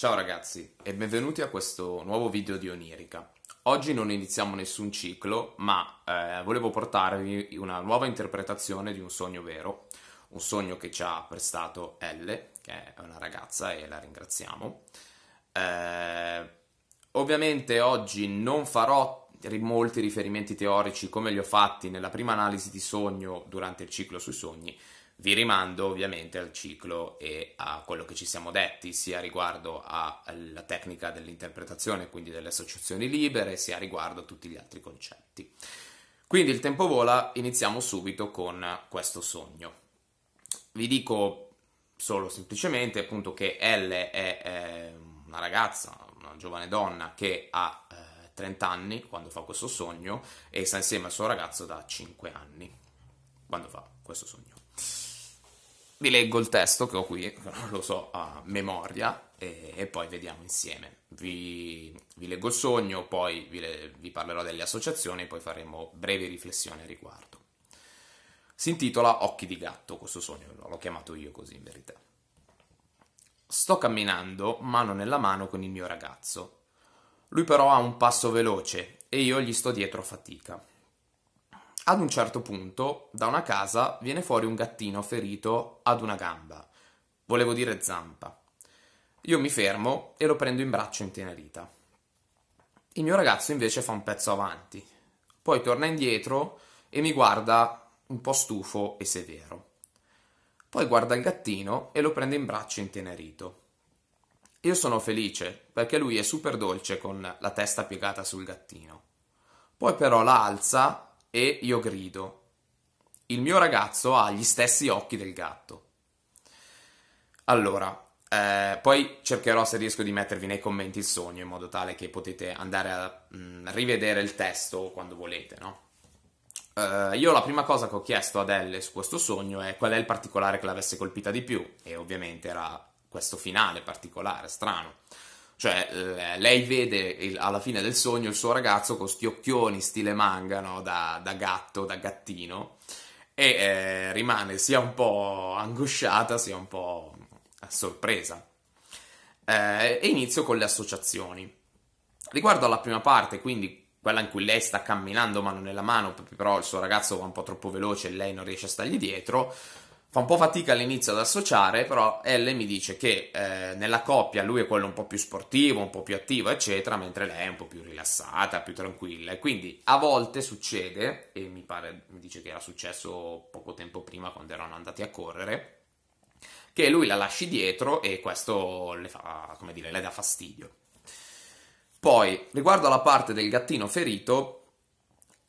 Ciao ragazzi e benvenuti a questo nuovo video di Onirica. Oggi non iniziamo nessun ciclo, ma eh, volevo portarvi una nuova interpretazione di un sogno vero, un sogno che ci ha prestato Elle, che è una ragazza e la ringraziamo. Eh, ovviamente oggi non farò molti riferimenti teorici come li ho fatti nella prima analisi di sogno durante il ciclo sui sogni, vi rimando ovviamente al ciclo e a quello che ci siamo detti, sia riguardo alla tecnica dell'interpretazione, quindi delle associazioni libere, sia riguardo a tutti gli altri concetti. Quindi il tempo vola, iniziamo subito con questo sogno. Vi dico solo semplicemente appunto che L è, è una ragazza, una giovane donna che ha eh, 30 anni quando fa questo sogno e sta insieme al suo ragazzo da 5 anni quando fa questo sogno. Vi leggo il testo che ho qui, lo so a memoria, e, e poi vediamo insieme. Vi, vi, leggo il sogno, poi vi, vi parlerò delle associazioni poi faremo brevi riflessioni a riguardo. Si intitola Occhi di gatto questo sogno, l'ho chiamato io così in verità. Sto camminando mano nella mano con il mio ragazzo. Lui però ha un passo veloce e io gli sto dietro a fatica. Ad un certo punto, da una casa viene fuori un gattino ferito ad una gamba, volevo dire zampa. Io mi fermo e lo prendo in braccio intenerita. Il mio ragazzo invece fa un pezzo avanti, poi torna indietro e mi guarda un po' stufo e severo. Poi guarda il gattino e lo prende in braccio intenerito. Io sono felice perché lui è super dolce con la testa piegata sul gattino. Poi però la alza e io grido. Il mio ragazzo ha gli stessi occhi del gatto. Allora, eh, poi cercherò se riesco di mettervi nei commenti il sogno in modo tale che potete andare a mh, mm, rivedere il testo quando volete, no? Uh, io la prima cosa che ho chiesto ad Elle su questo sogno è qual è il particolare che l'avesse colpita di più e ovviamente era questo finale particolare, strano. Cioè, lei vede alla fine del sogno il suo ragazzo con sti occhioni stile manga, no? da, da gatto, da gattino, e eh, rimane sia un po' angosciata sia un po' sorpresa. Eh, e inizio con le associazioni. Riguardo alla prima parte, quindi quella in cui lei sta camminando mano nella mano, però il suo ragazzo va un po' troppo veloce e lei non riesce a stargli dietro, Fa un po' fatica all'inizio ad associare, però Elle mi dice che eh, nella coppia lui è quello un po' più sportivo, un po' più attivo, eccetera, mentre lei è un po' più rilassata, più tranquilla. E quindi a volte succede, e mi pare, mi dice che era successo poco tempo prima quando erano andati a correre, che lui la lasci dietro e questo le fa, come dire, le dà fastidio. Poi, riguardo alla parte del gattino ferito,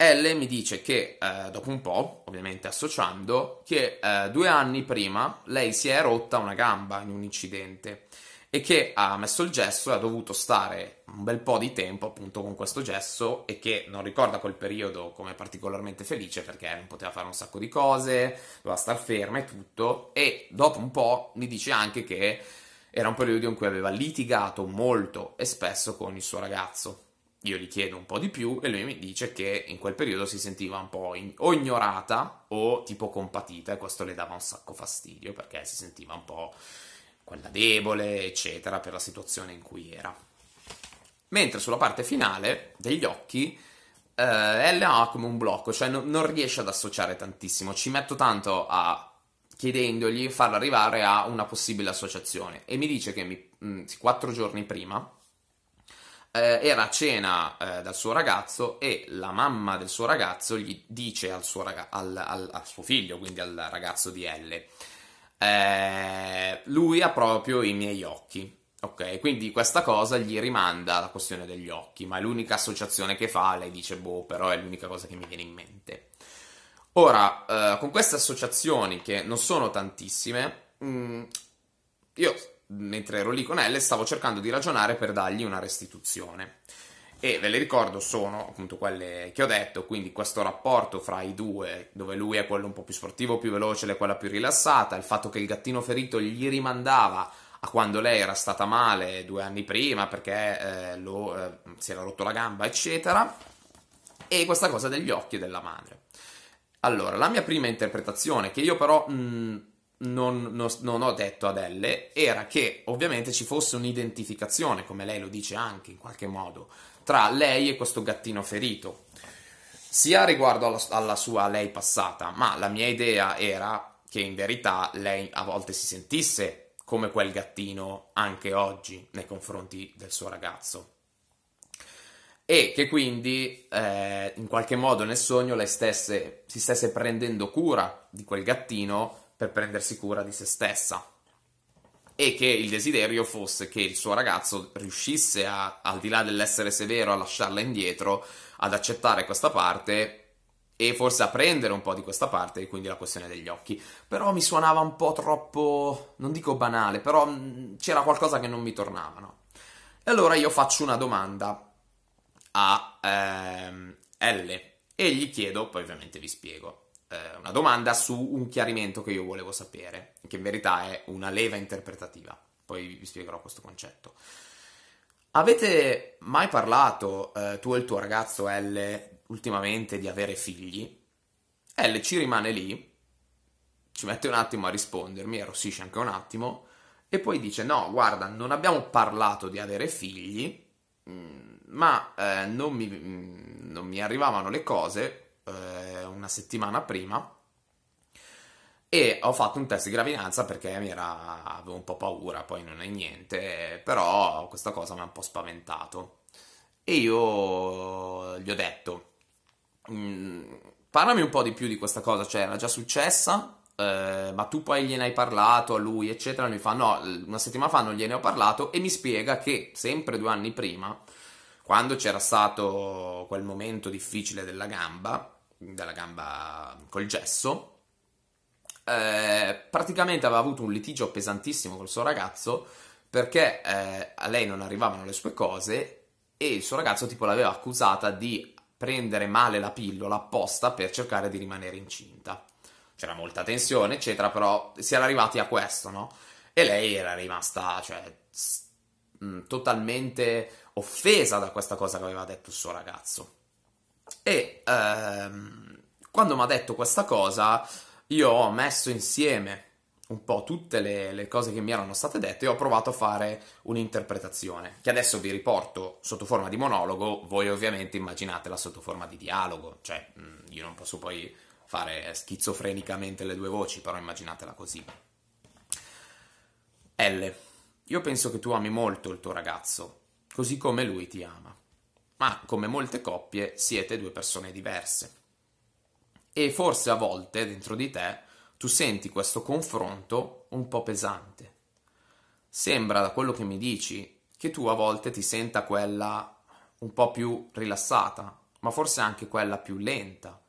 L mi dice che eh, dopo un po', ovviamente associando, che eh, due anni prima lei si è rotta una gamba in un incidente e che ha messo il gesso e ha dovuto stare un bel po' di tempo appunto con questo gesso e che non ricorda quel periodo come particolarmente felice perché non poteva fare un sacco di cose, doveva star ferma e tutto e dopo un po' mi dice anche che era un periodo in cui aveva litigato molto e spesso con il suo ragazzo io gli chiedo un po' di più e lui mi dice che in quel periodo si sentiva un po' in, o ignorata o tipo compatita e questo le dava un sacco fastidio perché si sentiva un po' quella debole, eccetera, per la situazione in cui era. Mentre sulla parte finale degli occhi eh, L ha come un blocco, cioè no, non riesce ad associare tantissimo. Ci metto tanto a chiedendogli farlo arrivare a una possibile associazione e mi dice che mi, mh, quattro giorni prima eh, era a cena eh, dal suo ragazzo e la mamma del suo ragazzo gli dice al suo, raga- al, al, al suo figlio, quindi al ragazzo di Elle, eh, lui ha proprio i miei occhi. Ok, quindi questa cosa gli rimanda alla questione degli occhi, ma è l'unica associazione che fa, lei dice, boh, però è l'unica cosa che mi viene in mente. Ora, eh, con queste associazioni, che non sono tantissime, mh, mm, io mentre ero lì con Elle, stavo cercando di ragionare per dargli una restituzione. E ve le ricordo, sono appunto quelle che ho detto, quindi questo rapporto fra i due, dove lui è quello un po' più sportivo, più veloce, lei è quella più rilassata, il fatto che il gattino ferito gli rimandava a quando lei era stata male due anni prima perché eh, lo, eh, si era rotto la gamba, eccetera, e questa cosa degli occhi della madre. Allora, la mia prima interpretazione, che io però mh, non, non, non, ho detto ad Elle era che ovviamente ci fosse un'identificazione, come lei lo dice anche in qualche modo, tra lei e questo gattino ferito, sia riguardo alla, alla sua lei passata, ma la mia idea era che in verità lei a volte si sentisse come quel gattino anche oggi nei confronti del suo ragazzo. E che quindi eh, in qualche modo nel sogno lei stesse, si stesse prendendo cura di quel gattino per prendersi cura di se stessa e che il desiderio fosse che il suo ragazzo riuscisse a, al di là dell'essere severo, a lasciarla indietro, ad accettare questa parte e forse a prendere un po' di questa parte, e quindi la questione degli occhi. Però mi suonava un po' troppo, non dico banale, però mm, c'era qualcosa che non mi tornava, no? E allora io faccio una domanda a ehm, L e gli chiedo, poi ovviamente vi spiego, eh, una domanda su un chiarimento che io volevo sapere, che in verità è una leva interpretativa. Poi vi spiegherò questo concetto. Avete mai parlato, eh, tu e il tuo ragazzo L, ultimamente di avere figli? L ci rimane lì, ci mette un attimo a rispondermi, arrossisce anche un attimo, e poi dice: No, guarda, non abbiamo parlato di avere figli. Mm, ma eh, non, mi, mm, non, mi, arrivavano le cose eh, una settimana prima e ho fatto un test di gravidanza perché era, avevo un po' paura, poi non è niente, però questa cosa mi ha un po' spaventato. E io gli ho detto, mm, parlami un po' di più di questa cosa, cioè era già successa, eh, ma tu poi gliene hai parlato a lui, eccetera. Lui fa, no, una settimana fa non gliene ho parlato e mi spiega che sempre due anni prima quando c'era stato quel momento difficile della gamba, della gamba col gesso, eh, praticamente aveva avuto un litigio pesantissimo col suo ragazzo perché eh, a lei non arrivavano le sue cose e il suo ragazzo tipo l'aveva accusata di prendere male la pillola apposta per cercare di rimanere incinta. C'era molta tensione, eccetera, però si era arrivati a questo, no? E lei era rimasta, cioè, totalmente offesa da questa cosa che aveva detto il suo ragazzo. E ehm, quando mi ha detto questa cosa, io ho messo insieme un po' tutte le, le, cose che mi erano state dette e ho provato a fare un'interpretazione, che adesso vi riporto sotto forma di monologo, voi ovviamente immaginatela sotto forma di dialogo, cioè io non posso poi fare schizofrenicamente le due voci, però immaginatela così. L. Io penso che tu ami molto il tuo ragazzo, così come lui ti ama. Ma come molte coppie siete due persone diverse. E forse a volte dentro di te tu senti questo confronto un po' pesante. Sembra da quello che mi dici che tu a volte ti senta quella un po' più rilassata, ma forse anche quella più lenta,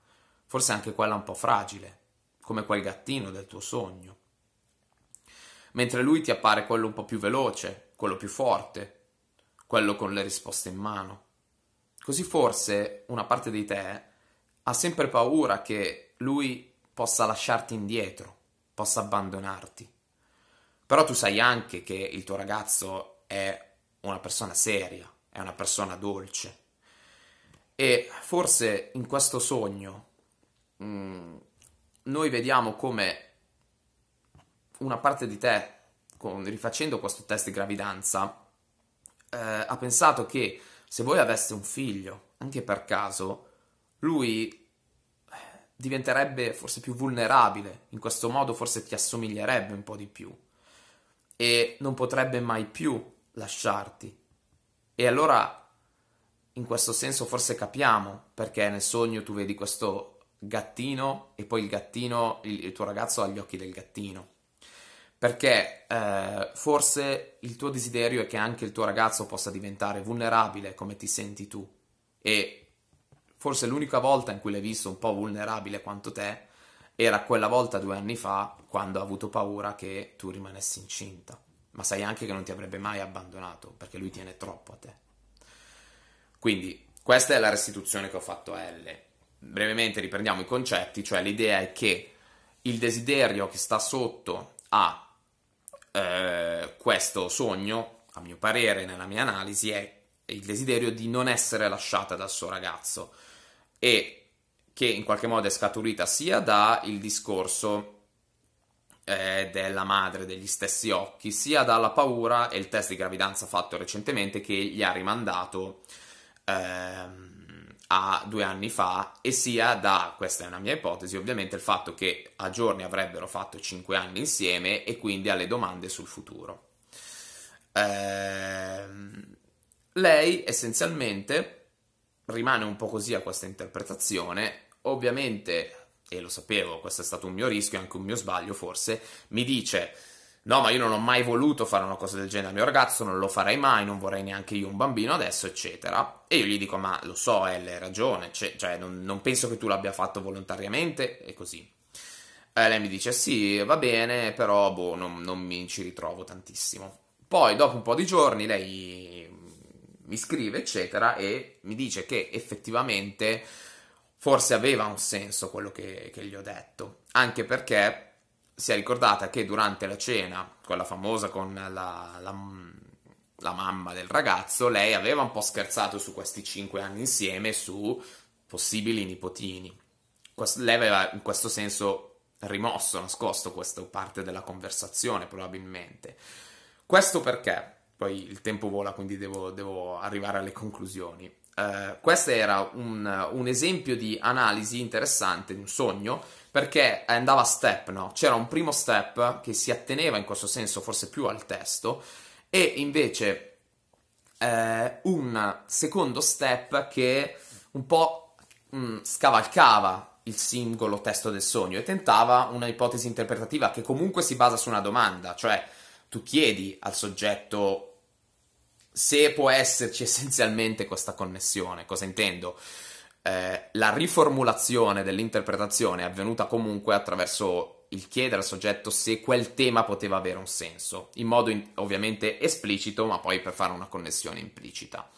forse anche quella un po' fragile, come quel gattino del tuo sogno. Mentre lui ti appare quello un po' più veloce, quello più forte, quello con le risposte in mano. Così forse una parte di te ha sempre paura che lui possa lasciarti indietro, possa abbandonarti. Però tu sai anche che il tuo ragazzo è una persona seria, è una persona dolce. E forse in questo sogno mh, mm, noi vediamo come una parte di te, con, rifacendo questo test di gravidanza, eh, ha pensato che se voi aveste un figlio, anche per caso, lui eh, diventerebbe forse più vulnerabile, in questo modo forse ti assomiglierebbe un po' di più e non potrebbe mai più lasciarti. E allora in questo senso forse capiamo perché nel sogno tu vedi questo gattino e poi il gattino, il, il tuo ragazzo ha gli occhi del gattino perché eh, forse il tuo desiderio è che anche il tuo ragazzo possa diventare vulnerabile come ti senti tu. E forse l'unica volta in cui l'hai visto un po' vulnerabile quanto te era quella volta due anni fa quando ha avuto paura che tu rimanessi incinta. Ma sai anche che non ti avrebbe mai abbandonato perché lui tiene troppo a te. Quindi questa è la restituzione che ho fatto a L brevemente riprendiamo i concetti cioè l'idea è che il desiderio che sta sotto a eh, questo sogno, a mio parere, nella mia analisi, è il desiderio di non essere lasciata dal suo ragazzo e che in qualche modo è scaturita sia dal discorso eh, della madre degli stessi occhi, sia dalla paura e il test di gravidanza fatto recentemente che gli ha rimandato ehm, a due anni fa, e sia da, questa è una mia ipotesi, ovviamente il fatto che a giorni avrebbero fatto cinque anni insieme e quindi alle domande sul futuro. Ehm, lei essenzialmente rimane un po' così a questa interpretazione, ovviamente e lo sapevo, questo è stato un mio rischio, anche un mio sbaglio forse, mi dice no ma io non ho mai voluto fare una cosa del genere al mio ragazzo, non lo farei mai, non vorrei neanche io un bambino adesso, eccetera. E io gli dico ma lo so, Elle, hai ragione, cioè, cioè non, non, penso che tu l'abbia fatto volontariamente e così. E lei mi dice sì, va bene, però boh, non, non mi ci ritrovo tantissimo. Poi dopo un po' di giorni lei mi scrive, eccetera, e mi dice che effettivamente forse aveva un senso quello che, che gli ho detto, anche perché si è ricordata che durante la cena, quella famosa con la, la, la mamma del ragazzo, lei aveva un po' scherzato su questi cinque anni insieme, su possibili nipotini. lei aveva in questo senso rimosso, nascosto questa parte della conversazione, probabilmente. Questo perché? Poi il tempo vola, quindi devo, devo arrivare alle conclusioni. Uh, questo era un, un, esempio di analisi interessante di un sogno perché andava a step, no? C'era un primo step che si atteneva in questo senso forse più al testo e invece uh, un secondo step che un po' um, scavalcava il singolo testo del sogno e tentava una ipotesi interpretativa che comunque si basa su una domanda, cioè tu chiedi al soggetto se può esserci essenzialmente questa connessione, cosa intendo? Eh, la riformulazione dell'interpretazione è avvenuta comunque attraverso il chiedere al soggetto se quel tema poteva avere un senso, in modo in, ovviamente esplicito, ma poi per fare una connessione implicita.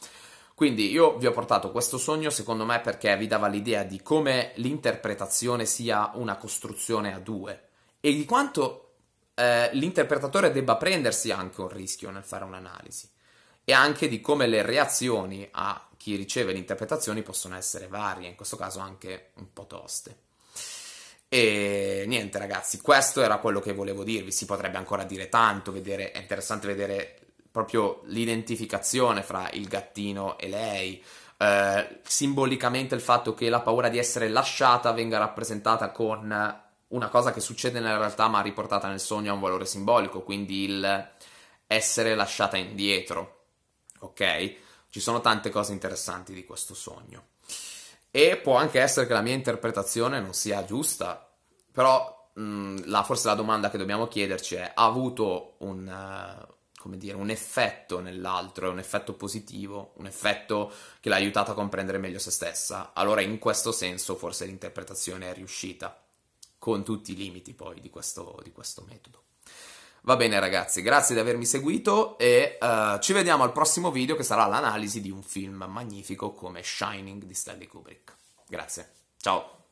Quindi io vi ho portato questo sogno secondo me perché vi dava l'idea di come l'interpretazione sia una costruzione a due e di quanto eh, l'interpretatore debba prendersi anche un rischio nel fare un'analisi e anche di come le reazioni a chi riceve le interpretazioni possono essere varie, in questo caso anche un po' toste. E niente ragazzi, questo era quello che volevo dirvi, si potrebbe ancora dire tanto, vedere, è interessante vedere proprio l'identificazione fra il gattino e lei, eh, simbolicamente il fatto che la paura di essere lasciata venga rappresentata con una cosa che succede nella realtà ma riportata nel sogno ha un valore simbolico, quindi il essere lasciata indietro ok? Ci sono tante cose interessanti di questo sogno. E può anche essere che la mia interpretazione non sia giusta, però mh, la, forse la domanda che dobbiamo chiederci è: ha avuto un, uh, dire, un effetto nell'altro, un effetto positivo, un effetto che l'ha aiutata a comprendere meglio se stessa? Allora, in questo senso, forse l'interpretazione è riuscita, con tutti i limiti poi di questo, di questo metodo. Va bene ragazzi, grazie di avermi seguito e uh, ci vediamo al prossimo video che sarà l'analisi di un film magnifico come Shining di Stanley Kubrick. Grazie, ciao!